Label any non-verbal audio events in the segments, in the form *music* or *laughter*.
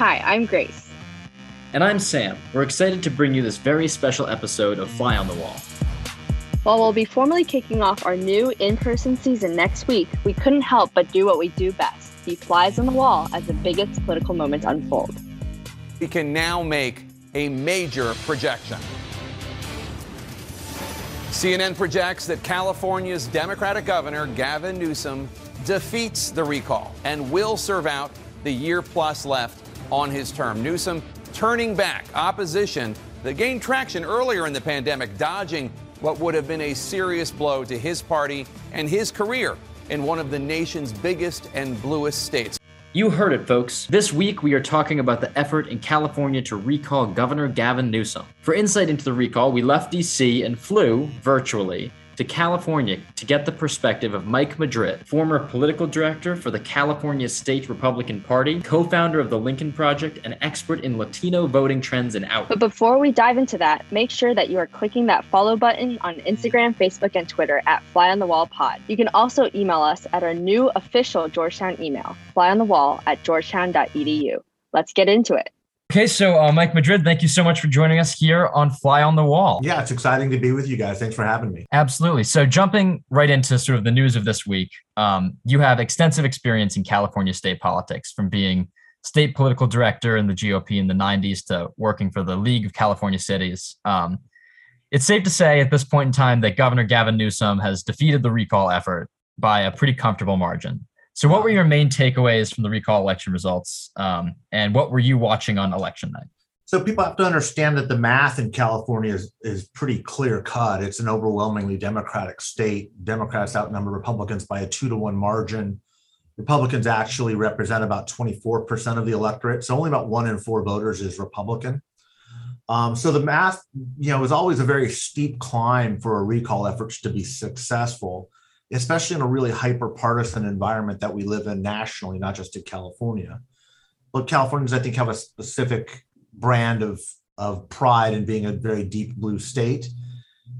Hi, I'm Grace. And I'm Sam. We're excited to bring you this very special episode of Fly on the Wall. While we'll be formally kicking off our new in person season next week, we couldn't help but do what we do best be flies on the wall as the biggest political moments unfold. We can now make a major projection. CNN projects that California's Democratic Governor Gavin Newsom defeats the recall and will serve out the year plus left on his term. Newsom turning back opposition that gained traction earlier in the pandemic, dodging what would have been a serious blow to his party and his career in one of the nation's biggest and bluest states. You heard it, folks. This week, we are talking about the effort in California to recall Governor Gavin Newsom. For insight into the recall, we left DC and flew virtually to California to get the perspective of Mike Madrid, former political director for the California State Republican Party, co founder of the Lincoln Project, and expert in Latino voting trends and out. But before we dive into that, make sure that you are clicking that follow button on Instagram, Facebook, and Twitter at Fly on the Wall Pod. You can also email us at our new official Georgetown email, flyonthewall at georgetown.edu. Let's get into it. Okay, so uh, Mike Madrid, thank you so much for joining us here on Fly on the Wall. Yeah, it's exciting to be with you guys. Thanks for having me. Absolutely. So, jumping right into sort of the news of this week, um, you have extensive experience in California state politics from being state political director in the GOP in the 90s to working for the League of California Cities. Um, it's safe to say at this point in time that Governor Gavin Newsom has defeated the recall effort by a pretty comfortable margin. So, what were your main takeaways from the recall election results, um, and what were you watching on election night? So, people have to understand that the math in California is, is pretty clear cut. It's an overwhelmingly Democratic state. Democrats outnumber Republicans by a two to one margin. Republicans actually represent about 24% of the electorate. So, only about one in four voters is Republican. Um, so, the math, you know, is always a very steep climb for a recall effort to be successful especially in a really hyper partisan environment that we live in nationally, not just in California. But Californians, I think, have a specific brand of, of pride in being a very deep blue state.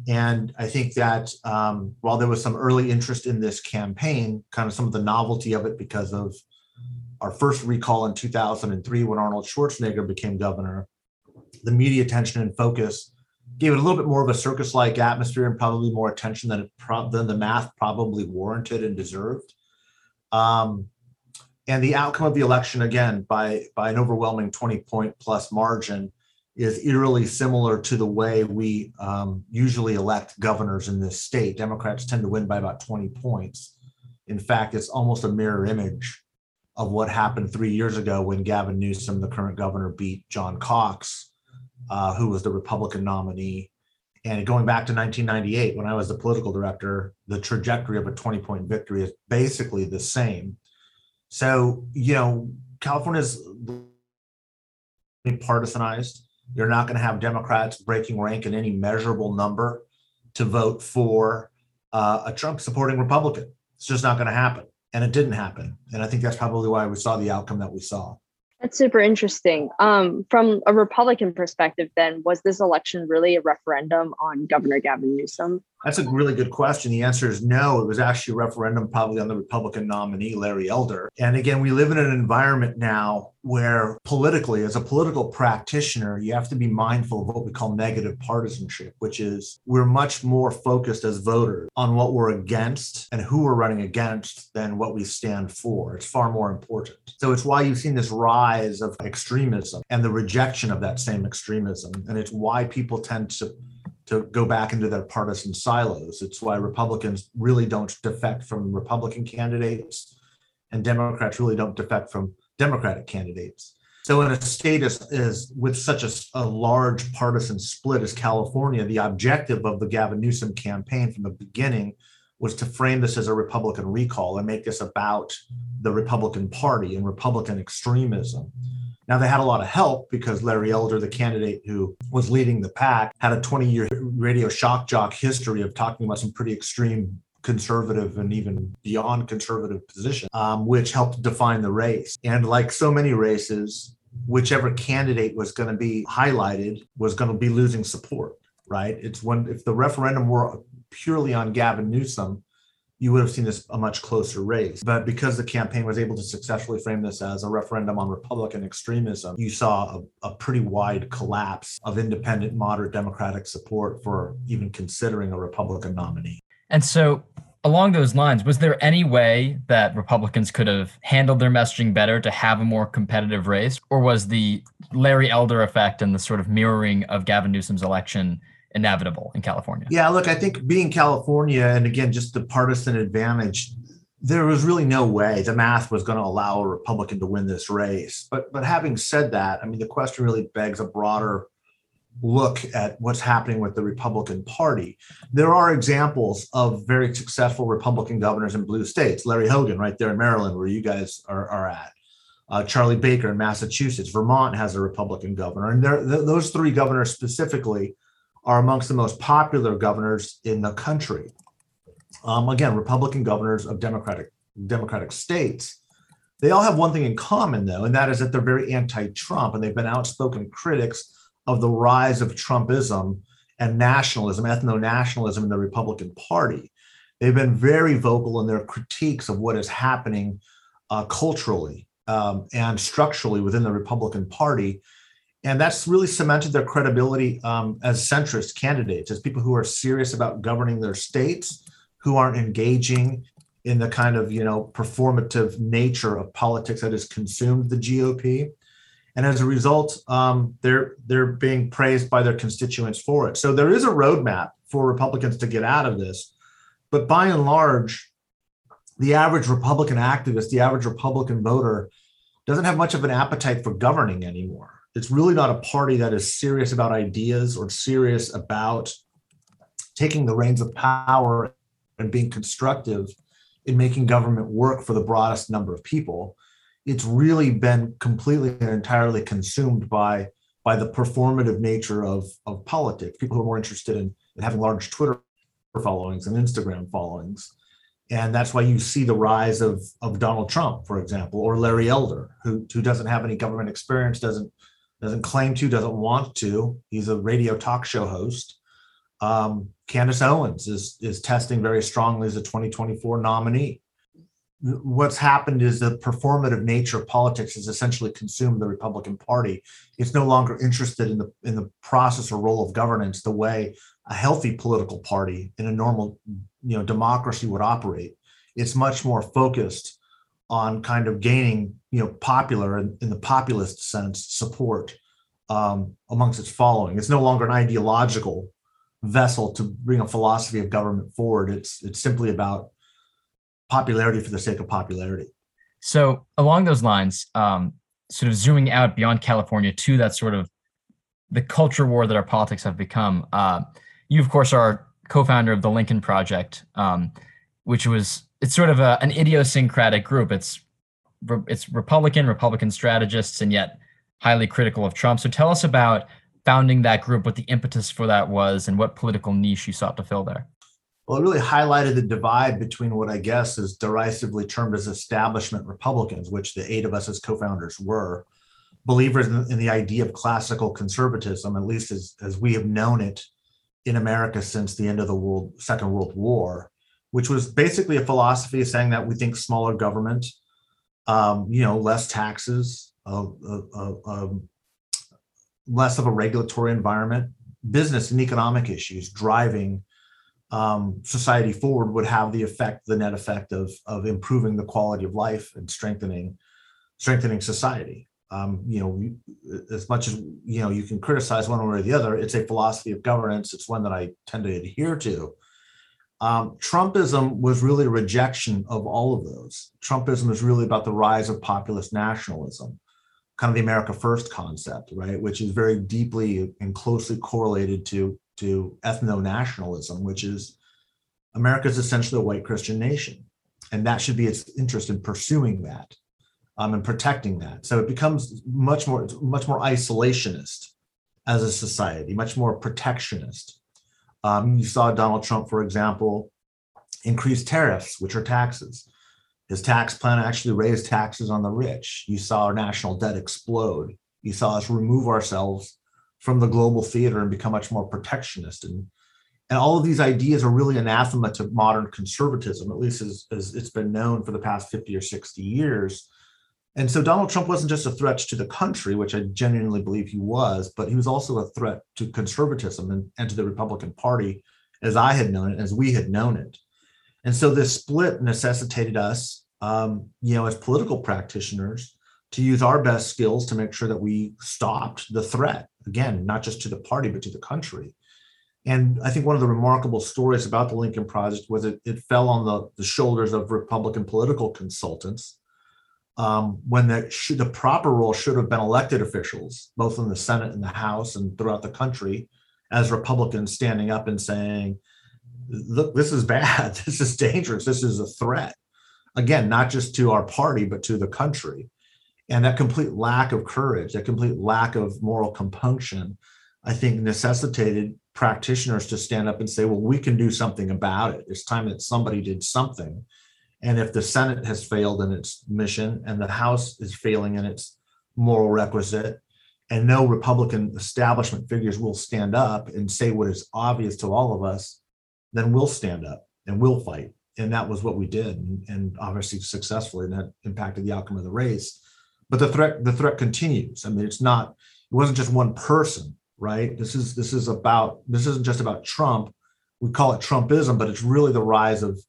And I think that um, while there was some early interest in this campaign, kind of some of the novelty of it because of our first recall in 2003 when Arnold Schwarzenegger became governor, the media attention and focus gave it a little bit more of a circus-like atmosphere and probably more attention than it pro- than the math probably warranted and deserved. Um, and the outcome of the election, again, by by an overwhelming 20 point plus margin, is eerily similar to the way we um, usually elect governors in this state. Democrats tend to win by about 20 points. In fact, it's almost a mirror image of what happened three years ago when Gavin Newsom, the current governor, beat John Cox uh, who was the Republican nominee. And going back to 1998, when I was the political director, the trajectory of a 20 point victory is basically the same. So, you know, California's partisanized. You're not going to have Democrats breaking rank in any measurable number to vote for uh, a Trump supporting Republican. It's just not going to happen. And it didn't happen. And I think that's probably why we saw the outcome that we saw. That's super interesting. Um, from a Republican perspective, then, was this election really a referendum on Governor Gavin Newsom? That's a really good question. The answer is no. It was actually a referendum probably on the Republican nominee, Larry Elder. And again, we live in an environment now where politically, as a political practitioner, you have to be mindful of what we call negative partisanship, which is we're much more focused as voters on what we're against and who we're running against than what we stand for. It's far more important. So it's why you've seen this rise of extremism and the rejection of that same extremism. And it's why people tend to to go back into their partisan silos. It's why mm-hmm. Republicans really don't defect from Republican candidates and Democrats really don't defect from Democratic candidates. So, in a state as, as with such a, a, large partisan split as California, the objective of the Gavin Newsom campaign from the beginning was to frame this as a Republican recall and make this about the Republican Party and Republican extremism. Now, they had a lot of help because Larry Elder, the candidate who was leading the pack, had a 20 year radio shock jock history of talking about some pretty extreme conservative and even beyond conservative position, um, which helped define the race. And like so many races, whichever candidate was going to be highlighted was going to be losing support, right? It's when if the referendum were purely on Gavin Newsom, you would have seen this a much closer race. But because the campaign was able to successfully frame this as a referendum on Republican extremism, you saw a, a, pretty wide collapse of independent, moderate Democratic support for even considering a Republican nominee. And so, along those lines, was there any way that Republicans could have handled their messaging better to have a more competitive race? Or was the Larry Elder effect and the sort of mirroring of Gavin Newsom's election? Inevitable in California. Yeah, look, I think being California and again just the partisan advantage, there was really no way the math was going to allow a Republican to win this race. But but having said that, I mean the question really begs a broader look at what's happening with the Republican Party. There are examples of very successful Republican governors in blue states. Larry Hogan, right there in Maryland, where you guys are, are at. Uh, Charlie Baker in Massachusetts. Vermont has a Republican governor. And th- those three governors specifically are amongst the most popular governors in the country. Um, again, Republican governors of Democratic Democratic states. They all have one thing in common, though, and that is that they're very anti-Trump, and they've been outspoken critics of the rise of Trumpism and nationalism, ethno-nationalism in the Republican Party. They've been very vocal in their critiques of what is happening uh, culturally um, and structurally within the Republican Party and that's really cemented their credibility um, as centrist candidates, as people who are serious about governing their states, who aren't engaging in the kind of you know performative nature of politics that has consumed the GOP. And as a result, um, they're they're being praised by their constituents for it. So there is a roadmap for Republicans to get out of this, but by and large, the average Republican activist, the average Republican voter, doesn't have much of an appetite for governing anymore it's really not a party that is serious about ideas or serious about taking the reins of power and being constructive in making government work for the broadest number of people. It's really been completely and entirely consumed by by the performative nature of of politics. People who are more interested in, in having large twitter followings and instagram followings. And that's why you see the rise of of donald trump for example or larry elder who who doesn't have any government experience doesn't doesn't claim to, doesn't want to. He's a radio talk show host. Um, Candace Owens is is testing very strongly as a 2024 nominee. What's happened is the performative nature of politics has essentially consumed the Republican Party. It's no longer interested in the in the process or role of governance the way a healthy political party in a normal you know democracy would operate. It's much more focused on kind of gaining, you know, popular in, in the populist sense support um, amongst its following. It's no longer an ideological vessel to bring a philosophy of government forward. It's it's simply about popularity for the sake of popularity. So along those lines, um, sort of zooming out beyond California to that sort of the culture war that our politics have become. Uh, you, of course, are co-founder of the Lincoln Project, um, which was it's sort of a, an idiosyncratic group. It's it's Republican, Republican strategists, and yet highly critical of Trump. So tell us about founding that group, what the impetus for that was, and what political niche you sought to fill there. Well, it really highlighted the divide between what I guess is derisively termed as establishment Republicans, which the eight of us as co-founders were, believers in, in the idea of classical conservatism, at least as, as we have known it in America since the end of the world, Second World War which was basically a philosophy saying that we think smaller government, um, you know, less taxes, uh, uh, uh, um, less of a regulatory environment, business and economic issues driving um, society forward would have the effect, the net effect of of improving the quality of life and strengthening strengthening society. Um, you know, as much as you know, you can criticize one way or the other. It's a philosophy of governance. It's one that I tend to adhere to. Um, Trumpism was really a rejection of all of those. Trumpism is really about the rise of populist nationalism, kind of the America First concept, right? Which is very deeply and closely correlated to, to ethno nationalism, which is America is essentially a white Christian nation. And that should be its interest in pursuing that um, and protecting that. So it becomes much more, much more isolationist as a society, much more protectionist um, you saw Donald Trump, for example, increase tariffs, which are taxes. His tax plan actually raised taxes on the rich. You saw our national debt explode. You saw us remove ourselves from the global theater and become much more protectionist and And all of these ideas are really anathema to modern conservatism, at least as, as it's been known for the past 50 or 60 years. And so Donald Trump wasn't just a threat to the country, which I genuinely believe he was, but he was also a threat to conservatism and, and to the Republican Party as I had known it, as we had known it. And so this split necessitated us, um, you know, as political practitioners, to use our best skills to make sure that we stopped the threat. Again, not just to the party, but to the country. And I think one of the remarkable stories about the Lincoln Project was it, it fell on the, the shoulders of Republican political consultants um, when the, the proper role should have been elected officials, both in the Senate and the House and throughout the country, as Republicans standing up and saying, look, this is *laughs* bad. This is dangerous. This is a threat. Again, not just to our party, but to the country. And that complete lack of courage, that complete lack of moral compunction, I think necessitated practitioners to stand up and say, well, we can do something about it. It's time that somebody did something. And if the Senate has failed in its mission and the House is failing in its moral requisite, and no Republican establishment figures will stand up and say what is obvious to all of us, then we'll stand up and we'll fight. And that was what we did, and, obviously successfully, and that impacted the outcome of the race. But the threat, the threat continues. I mean, it's not, it wasn't just one person right? This is this is about this isn't just about Trump. We call it Trumpism, but it's really the rise of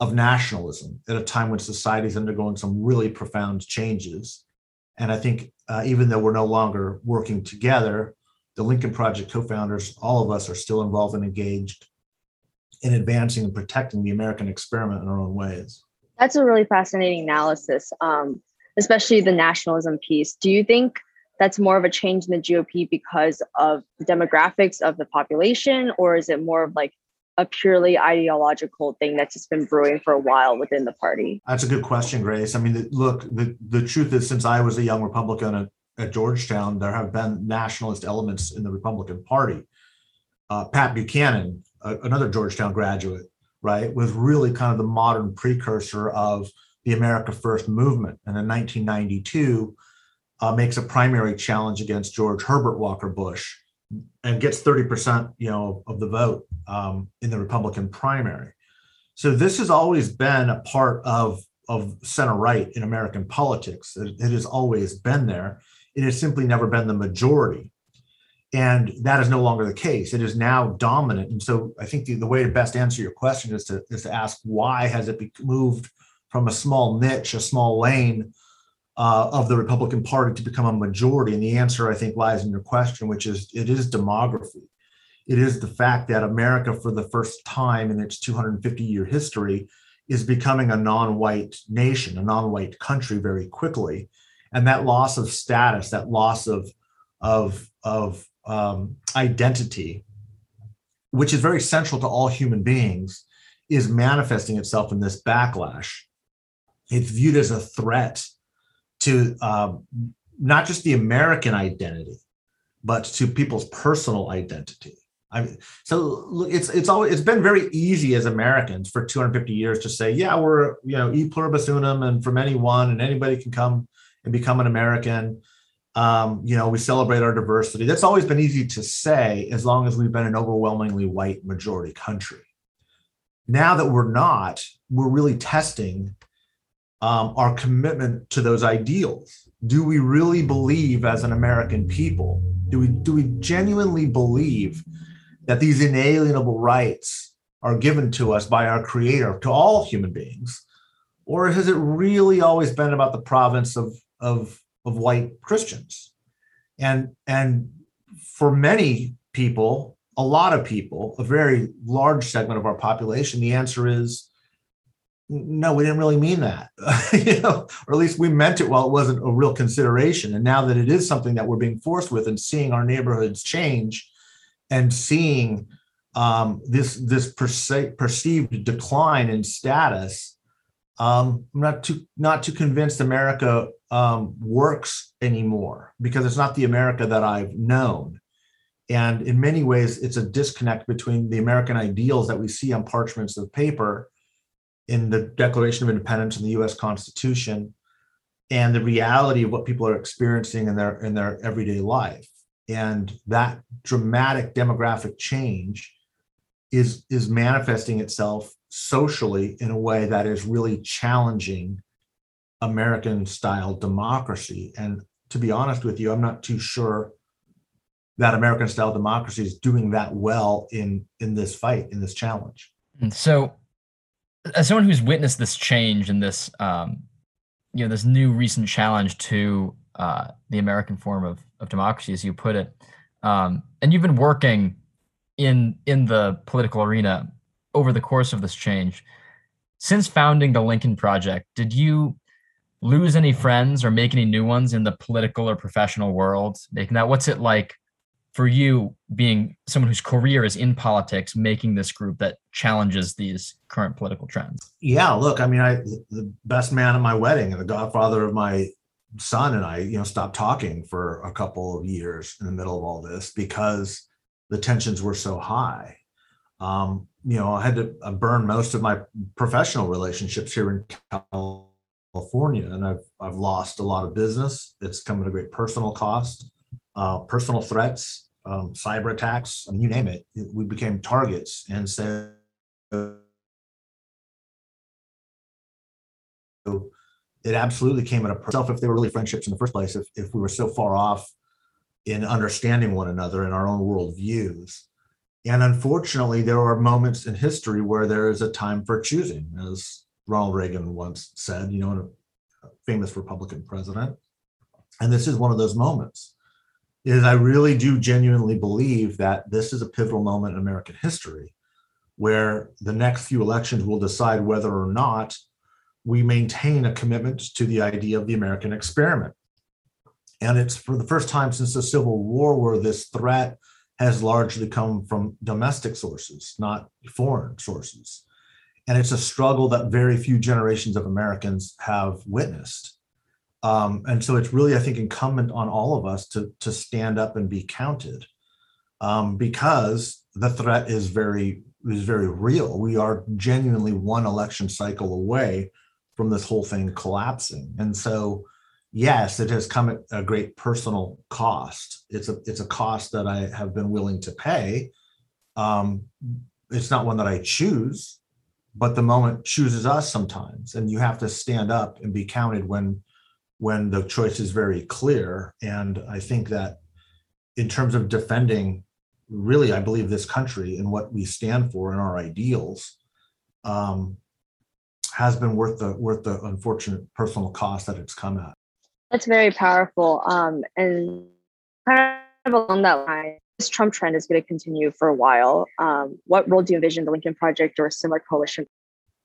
of nationalism at a time when society is undergoing some really profound changes. And I think uh, even though we're no longer working together, the Lincoln Project co-founders, all of us are still involved and engaged in advancing and protecting the American experiment in our own ways. That's a really fascinating analysis, um, especially the nationalism piece. Do you think that's more of a change in the GOP because of the demographics of the population, or is it more of like a purely ideological thing that's just been brewing for a while within the party? That's a good question, Grace. I mean, the, look, the, the truth is, since I was a young Republican at, at Georgetown, there have been nationalist elements in the Republican Party. Uh, Pat Buchanan, another Georgetown graduate, right, was really kind of the modern precursor of the America First movement. And in 1992, uh, makes a primary challenge against George Herbert Walker Bush and gets 30% you know of the vote um, in the Republican primary. So this has always been a part of of center right in American politics. It, it, has always been there. It has simply never been the majority. And that is no longer the case. It is now dominant. And so I think the, the way to best answer your question is to, is to ask why has it moved from a small niche, a small lane, uh, of the Republican Party to become a majority? And the answer, I think, lies in your question, which is it is demography. It is the fact that America, for the first time in its 250 year history, is becoming a non white nation, a non white country very quickly. And that loss of status, that loss of, of, of um, identity, which is very central to all human beings, is manifesting itself in this backlash. It's viewed as a threat to um, not just the American identity, but to people's personal identity. I mean, so it's it's always it's been very easy as Americans for 250 years to say, yeah, we're you know e pluribus unum, and from anyone, and anybody can come and become an American. Um, you know, we celebrate our diversity. That's always been easy to say as long as we've been an overwhelmingly white majority country. Now that we're not, we're really testing um, our commitment to those ideals. Do we really believe as an American people? Do we do we genuinely believe that these inalienable rights are given to us by our creator to all human beings? Or has it really always been about the province of, of, of white Christians? And, and for many people, a lot of people, a very large segment of our population, the answer is no, we didn't really mean that, *laughs* you know, or at least we meant it while it wasn't a real consideration. And now that it is something that we're being forced with, and seeing our neighborhoods change, and seeing um, this this perce- perceived decline in status, um, I'm not too not too convinced America um, works anymore because it's not the America that I've known. And in many ways, it's a disconnect between the American ideals that we see on parchments of paper in the Declaration of Independence and the U.S. Constitution, and the reality of what people are experiencing in their in their everyday life. And that dramatic demographic change is is manifesting itself socially in a way that is really challenging American style democracy. And to be honest with you, I'm not too sure that American style democracy is doing that well in in this fight, in this challenge. So, as someone who's witnessed this change and this, um, you know, this new recent challenge to uh, the American form of of democracy, as you put it, um, and you've been working in in the political arena over the course of this change. Since founding the Lincoln Project, did you lose any friends or make any new ones in the political or professional world? Making that, what's it like for you being someone whose career is in politics, making this group that challenges these current political trends? Yeah, look, I mean, I the best man at my wedding and the godfather of my son and I, you know, stopped talking for a couple of years in the middle of all this because the tensions were so high. Um, you know, I had to burn most of my professional relationships here in California, and I've I've lost a lot of business. It's come at a great personal cost, uh, personal threats, um, cyber attacks. I mean, you name it. We became targets, and so it absolutely came at a itself if they were really friendships in the first place. If if we were so far off in understanding one another in our own world views. And unfortunately, there are moments in history where there is a time for choosing, as Ronald Reagan once said, you know, a famous Republican president. And this is one of those moments. Is I really do genuinely believe that this is a pivotal moment in American history where the next few elections will decide whether or not we maintain a commitment to the idea of the American experiment. And it's for the first time since the Civil War where this threat has largely come from domestic sources, not foreign sources. And it's a struggle that very few generations of Americans have witnessed. Um, and so it's really, I think, incumbent on all of us to, to stand up and be counted um, because the threat is very is very real. We are genuinely one election cycle away from this whole thing collapsing. And so yes, it has come at a great personal cost. It's a it's a cost that I have been willing to pay. Um, it's not one that I choose, but the moment chooses us sometimes, and you have to stand up and be counted when when the choice is very clear. And I think that in terms of defending, really, I believe this country and what we stand for and our ideals. Um, has been worth the worth the unfortunate personal cost that it's come at. That's very powerful. Um, and kind of along that line, this Trump trend is going to continue for a while. Um, what role do you envision the Lincoln Project or a similar coalition?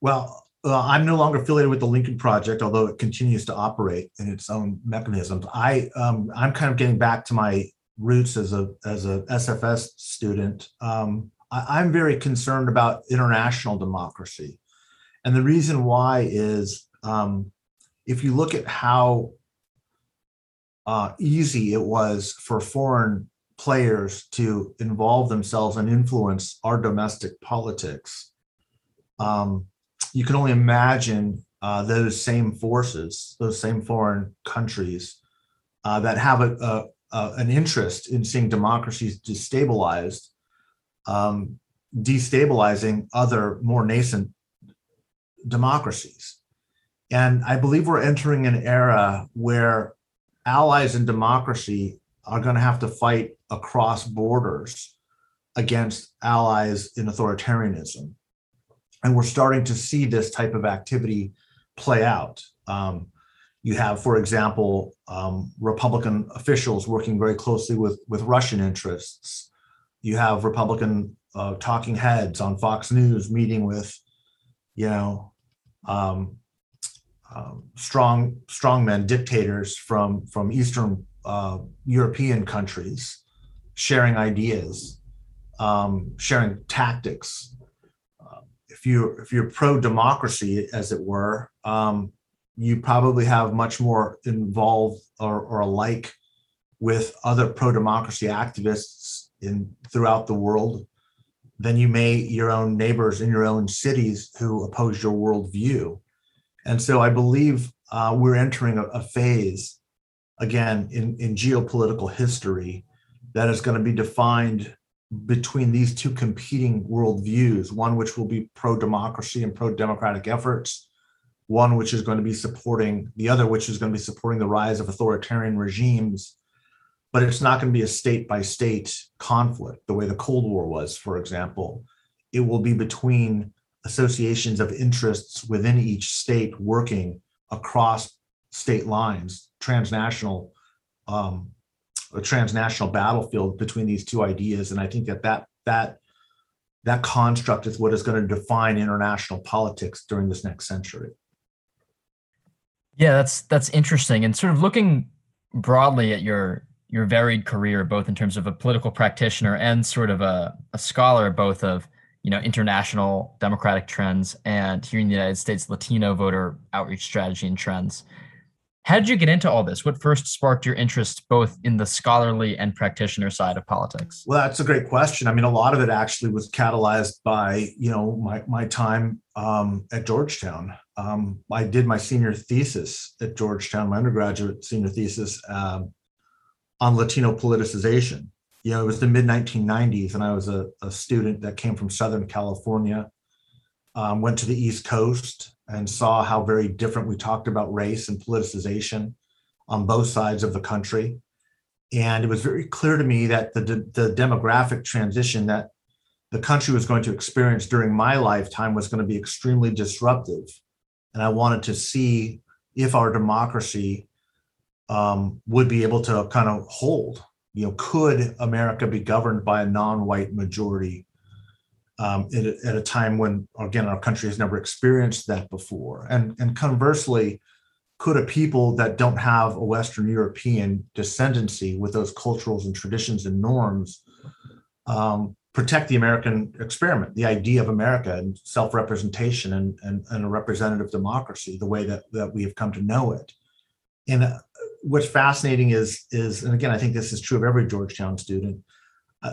Well, I'm no longer affiliated with the Lincoln Project, although it continues to operate in its own mechanisms. I um, I'm kind of getting back to my roots as a as a SFS student. Um, I, I'm very concerned about international democracy, and the reason why is um, if you look at how uh, easy it was for foreign players to involve themselves and influence our domestic politics. Um, you can only imagine uh, those same forces, those same foreign countries uh, that have a, a, a, an interest in seeing democracies destabilized, um, destabilizing other more nascent democracies. And I believe we're entering an era where allies in democracy are going to have to fight across borders against allies in authoritarianism. And we're starting to see this type of activity play out. Um, you have, for example, um, Republican officials working very closely with, with Russian interests. You have Republican uh, talking heads on Fox News meeting with, you know, um, um, strong strongmen dictators from from Eastern uh, European countries sharing ideas, um, sharing tactics. If you if you're pro democracy, as it were, um, you probably have much more involved or, or alike with other pro democracy activists in throughout the world than you may your own neighbors in your own cities who oppose your worldview. And so I believe uh, we're entering a, a phase, again, in, in geopolitical history that is going to be defined between these two competing worldviews, one which will be pro democracy and pro democratic efforts, one which is going to be supporting the other, which is going to be supporting the rise of authoritarian regimes. But it's not going to be a state by state conflict the way the Cold War was, for example. It will be between associations of interests within each state working across state lines, transnational um, a transnational battlefield between these two ideas. And I think that that that that construct is what is going to define international politics during this next century. Yeah, that's that's interesting. And sort of looking broadly at your your varied career, both in terms of a political practitioner and sort of a, a scholar, both of you know international democratic trends and here in the United States Latino voter outreach strategy and trends. How did you get into all this? What first sparked your interest both in the scholarly and practitioner side of politics? Well, that's a great question. I mean, a lot of it actually was catalyzed by you know my my time um, at Georgetown. Um, I did my senior thesis at Georgetown, my undergraduate senior thesis um, on Latino politicization. You know, it was the mid 1990s, and I was a, a student that came from Southern California, um, went to the East Coast, and saw how very different we talked about race and politicization on both sides of the country. And it was very clear to me that the, the demographic transition that the country was going to experience during my lifetime was going to be extremely disruptive. And I wanted to see if our democracy um, would be able to kind of hold. You know, could America be governed by a non-white majority um, at, a, at, a, time when, again, our country has never experienced that before. And, and conversely, could a people that don't have a Western European descendancy with those cultures and traditions and norms um, protect the American experiment, the idea of America and self-representation and, and, and, a representative democracy, the way that, that we have come to know it. And uh, what's fascinating is, is, and again, I think this is true of every Georgetown student,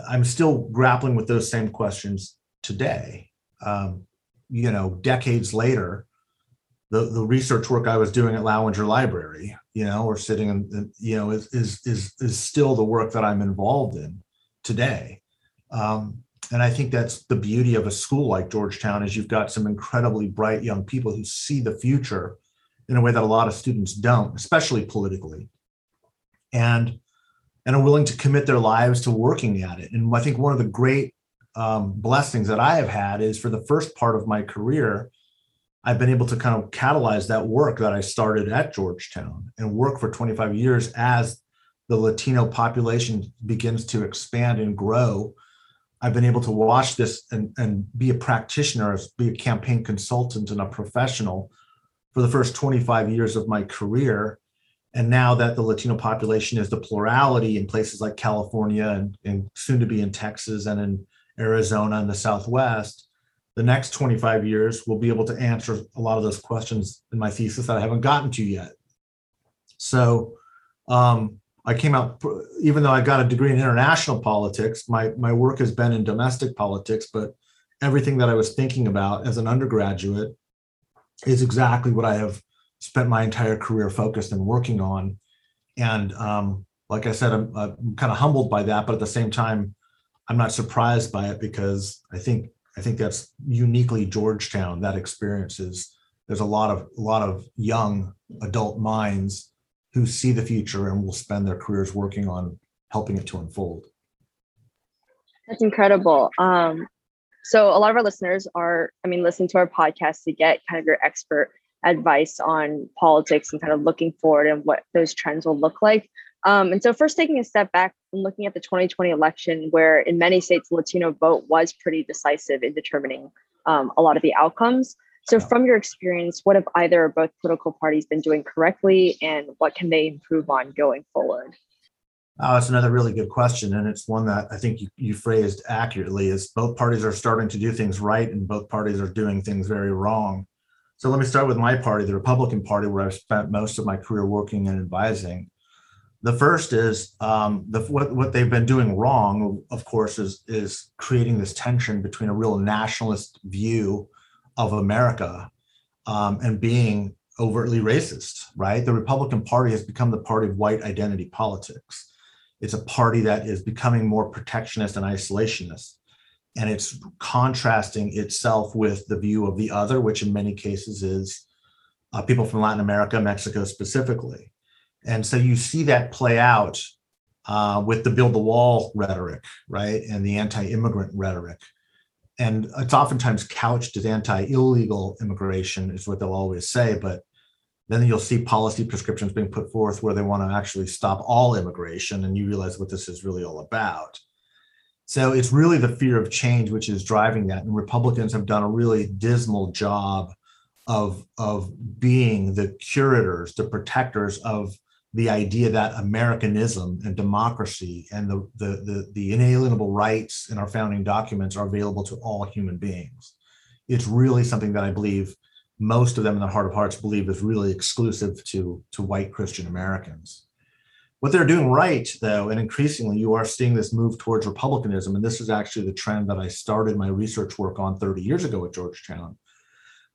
I'm still grappling with those same questions today. Um, you know, decades later, the, the research work I was doing at Lauinger Library, you know, or sitting in, you know, is, is, is, is still the work that I'm involved in today. Um, and I think that's the beauty of a school like Georgetown is you've got some incredibly bright young people who see the future in a way that a lot of students don't, especially politically, and and are willing to commit their lives to working at it. And I think one of the great um, blessings that I have had is for the first part of my career, I've been able to kind of catalyze that work that I started at Georgetown and work for 25 years as the Latino population begins to expand and grow. I've been able to watch this and, and be a practitioner, be a campaign consultant and a professional for the first 25 years of my career. And now that the Latino population is the plurality in places like California and, and soon to be in Texas and in Arizona, and the Southwest, the next 25 years we'll be able to answer a lot of those questions in my thesis that I haven't gotten to yet. So um, I came out, even though I got a degree in international politics, my, my work has been in domestic politics, but everything that I was thinking about as an undergraduate is exactly what I have spent my entire career focused and working on. And um, like I said, I'm, I'm kind of humbled by that, but at the same time, I'm not surprised by it because I think I think that's uniquely Georgetown. That experience is there's a lot of a lot of young adult minds who see the future and will spend their careers working on helping it to unfold. That's incredible. Um, so a lot of our listeners are, I mean, listening to our podcast to get kind of your expert advice on politics and kind of looking forward and what those trends will look like. Um, and so, first, taking a step back and looking at the 2020 election, where in many states, the Latino vote was pretty decisive in determining um, a lot of the outcomes. So, from your experience, what have either or both political parties been doing correctly, and what can they improve on going forward? Oh, that's another really good question, and it's one that I think you, you phrased accurately. Is both parties are starting to do things right, and both parties are doing things very wrong. So let me start with my party, the Republican Party, where I've spent most of my career working and advising. The first is um, the, what, what they've been doing wrong, of course, is, is creating this tension between a real nationalist view of America um, and being overtly racist, right? The Republican Party has become the party of white identity politics. It's a party that is becoming more protectionist and isolationist. And it's contrasting itself with the view of the other, which in many cases is uh, people from Latin America, Mexico specifically. And so you see that play out uh, with the build the wall rhetoric, right? And the anti immigrant rhetoric. And it's oftentimes couched as anti illegal immigration, is what they'll always say. But then you'll see policy prescriptions being put forth where they want to actually stop all immigration. And you realize what this is really all about. So it's really the fear of change which is driving that. And Republicans have done a really dismal job of, of being the curators, the protectors of the idea that Americanism and democracy and the, the, the, the, inalienable rights in our founding documents are available to all human beings. It's really something that I believe most of them in the heart of hearts believe is really exclusive to, to white Christian Americans. What they're doing right, though, and increasingly you are seeing this move towards republicanism, and this is actually the trend that I started my research work on 30 years ago at Georgetown,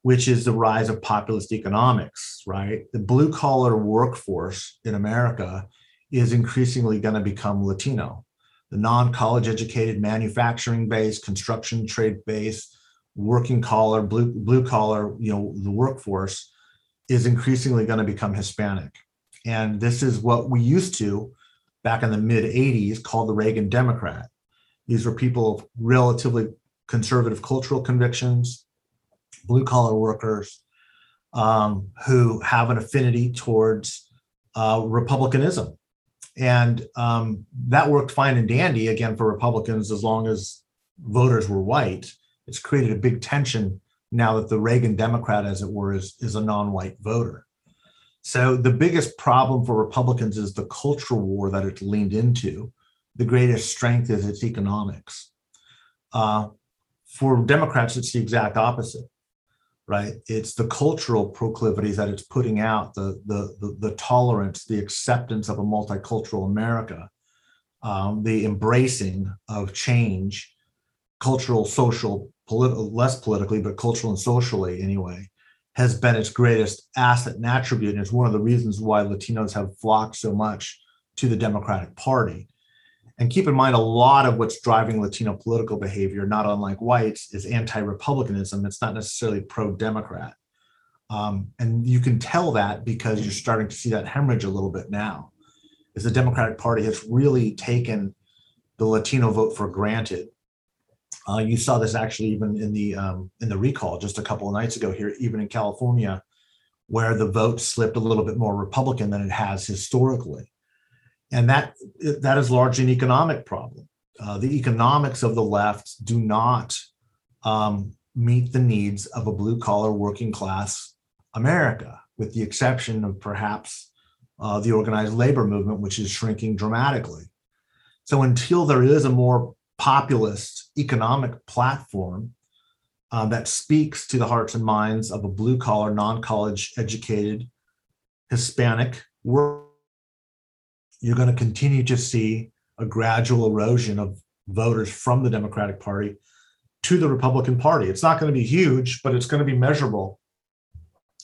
which is the rise of populist economics, right? The blue collar workforce in America is increasingly going to become Latino. The non college educated, manufacturing based, construction trade based, working collar, blue, blue collar, you know, the workforce is increasingly going to become Hispanic. And this is what we used to back in the mid 80s call the Reagan Democrat. These were people of relatively conservative cultural convictions, blue collar workers um, who have an affinity towards uh, republicanism. And um, that worked fine and dandy, again, for Republicans as long as voters were white. It's created a big tension now that the Reagan Democrat, as it were, is, is a non white voter. So the biggest problem for Republicans is the cultural war that it's leaned into. The greatest strength is its economics. Uh, for Democrats, it's the exact opposite right? It's the cultural proclivities that it's putting out, the the the, the tolerance, the acceptance of a multicultural America, um, the embracing of change, cultural, social, political, less politically, but cultural and socially anyway, has been its greatest asset and attribute, and it's one of the reasons why Latinos have flocked so much to the Democratic Party and keep in mind, a lot of what's driving Latino political behavior, not unlike whites, is anti Republicanism. It's not necessarily pro Democrat. Um, and you can tell that because you're starting to see that hemorrhage a little bit now, is the Democratic Party has really taken the Latino vote for granted. Uh, you saw this actually even in the um, in the recall just a couple of nights ago here, even in California, where the vote slipped a little bit more Republican than it has historically and that that is largely an economic problem. Uh, the economics of the left do not um, meet the needs of a blue collar working class America, with the exception of perhaps uh, the organized labor movement, which is shrinking dramatically. So until there is a more populist economic platform uh, that speaks to the hearts and minds of a blue collar, non college educated Hispanic worker you're going to continue to see a gradual erosion of voters from the Democratic Party to the Republican Party. It's not going to be huge, but it's going to be measurable.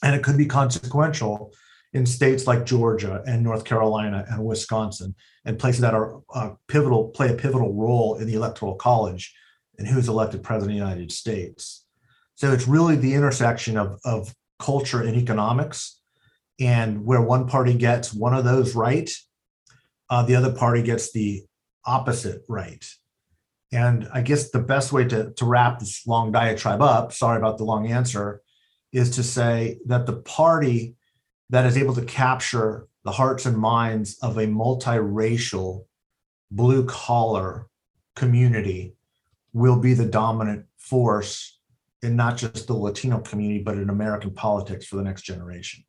And it could be consequential in states like Georgia and North Carolina and Wisconsin and places that are uh, pivotal, play a pivotal role in the electoral college and who's elected president of the United States. So it's really the intersection of, of culture and economics. And where one party gets one of those right, uh, the other party gets the opposite right. And I guess the best way to, to wrap this long diatribe up, sorry about the long answer, is to say that the party that is able to capture the hearts and minds of a multiracial, blue collar community will be the dominant force in not just the Latino community, but in American politics for the next generation.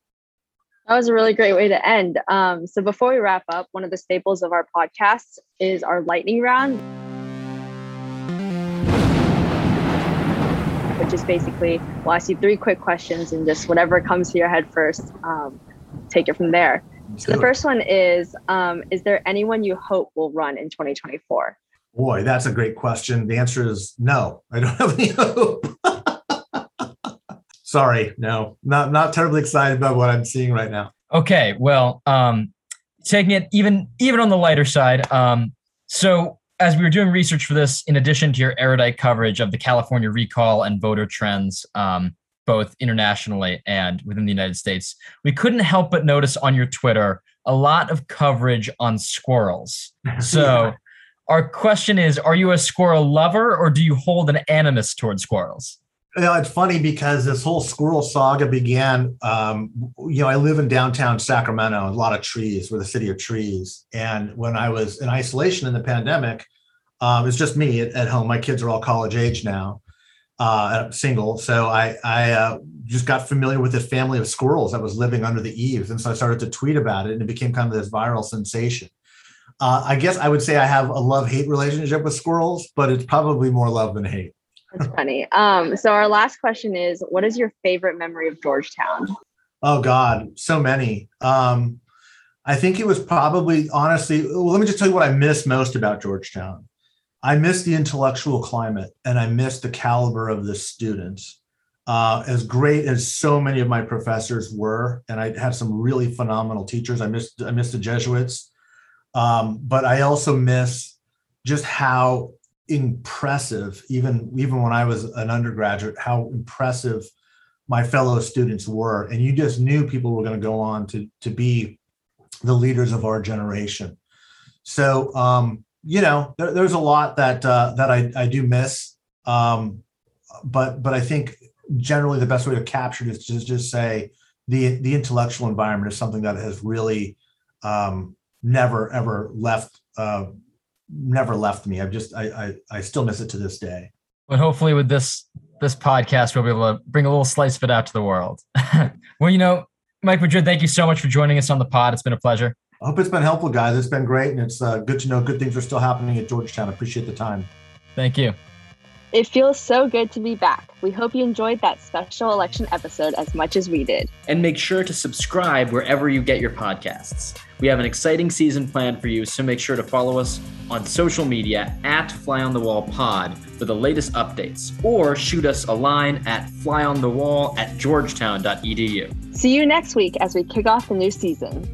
That was a really great way to end. Um, so before we wrap up, one of the staples of our podcast is our lightning round, which is basically we'll ask you three quick questions and just whatever comes to your head first, um, take it from there. So the first one is: um, Is there anyone you hope will run in 2024? Boy, that's a great question. The answer is no. I don't have any *laughs* hope sorry, no, not not terribly excited about what I'm seeing right now. Okay, well, um, taking it even even on the lighter side. Um, so as we were doing research for this, in addition to your erudite coverage of the California recall and voter trends, um, both internationally and within the United States, we couldn't help but notice on your Twitter a lot of coverage on squirrels. *laughs* So, our question is Are you a squirrel lover or do you hold an animus towards squirrels? You know, it's funny because this whole squirrel saga began. Um, you know, I live in downtown Sacramento, a lot of trees. We're the city of trees. And when I was in isolation in the pandemic, um, it's just me at, at, home. My kids are all college age now, uh, single. So I, I uh, just got familiar with this family of squirrels that was living under the eaves. And so I started to tweet about it, and it became kind of this viral sensation. Uh, I guess I would say I have a love hate relationship with squirrels, but it's probably more love than hate. That's funny. Um, so our last question is, what is your favorite memory of Georgetown? Oh God, so many. Um, I think it was probably honestly. Well, let me just tell you what I miss most about Georgetown. I miss the intellectual climate, and I miss the caliber of the students. Uh, as great as so many of my professors were, and I had some really phenomenal teachers. I missed I missed the Jesuits, um, but I also miss just how impressive even even when i was an undergraduate how impressive my fellow students were. And you just knew people were going to go on to to be the leaders of our generation. So um you know there, there's a lot that uh, that I, I do miss. Um but but i think generally the best way to capture it is just just say the the intellectual environment is something that has really um never ever left uh never left me. I've just I, I I still miss it to this day. But hopefully with this this podcast we'll be able to bring a little slice of it out to the world. *laughs* well, you know, Mike Madrid, thank you so much for joining us on the pod. It's been a pleasure. I hope it's been helpful, guys. It's been great, and it's uh, good to know good things are still happening at Georgetown. I appreciate the time. Thank you. It feels so good to be back. We hope you enjoyed that special election episode as much as we did. And make sure to subscribe wherever you get your podcasts. We have an exciting season planned for you, so make sure to follow us on social media at Fly on the Wall Pod for the latest updates, or shoot us a line at flyonthewall at georgetown.edu. See you next week as we kick off the new season.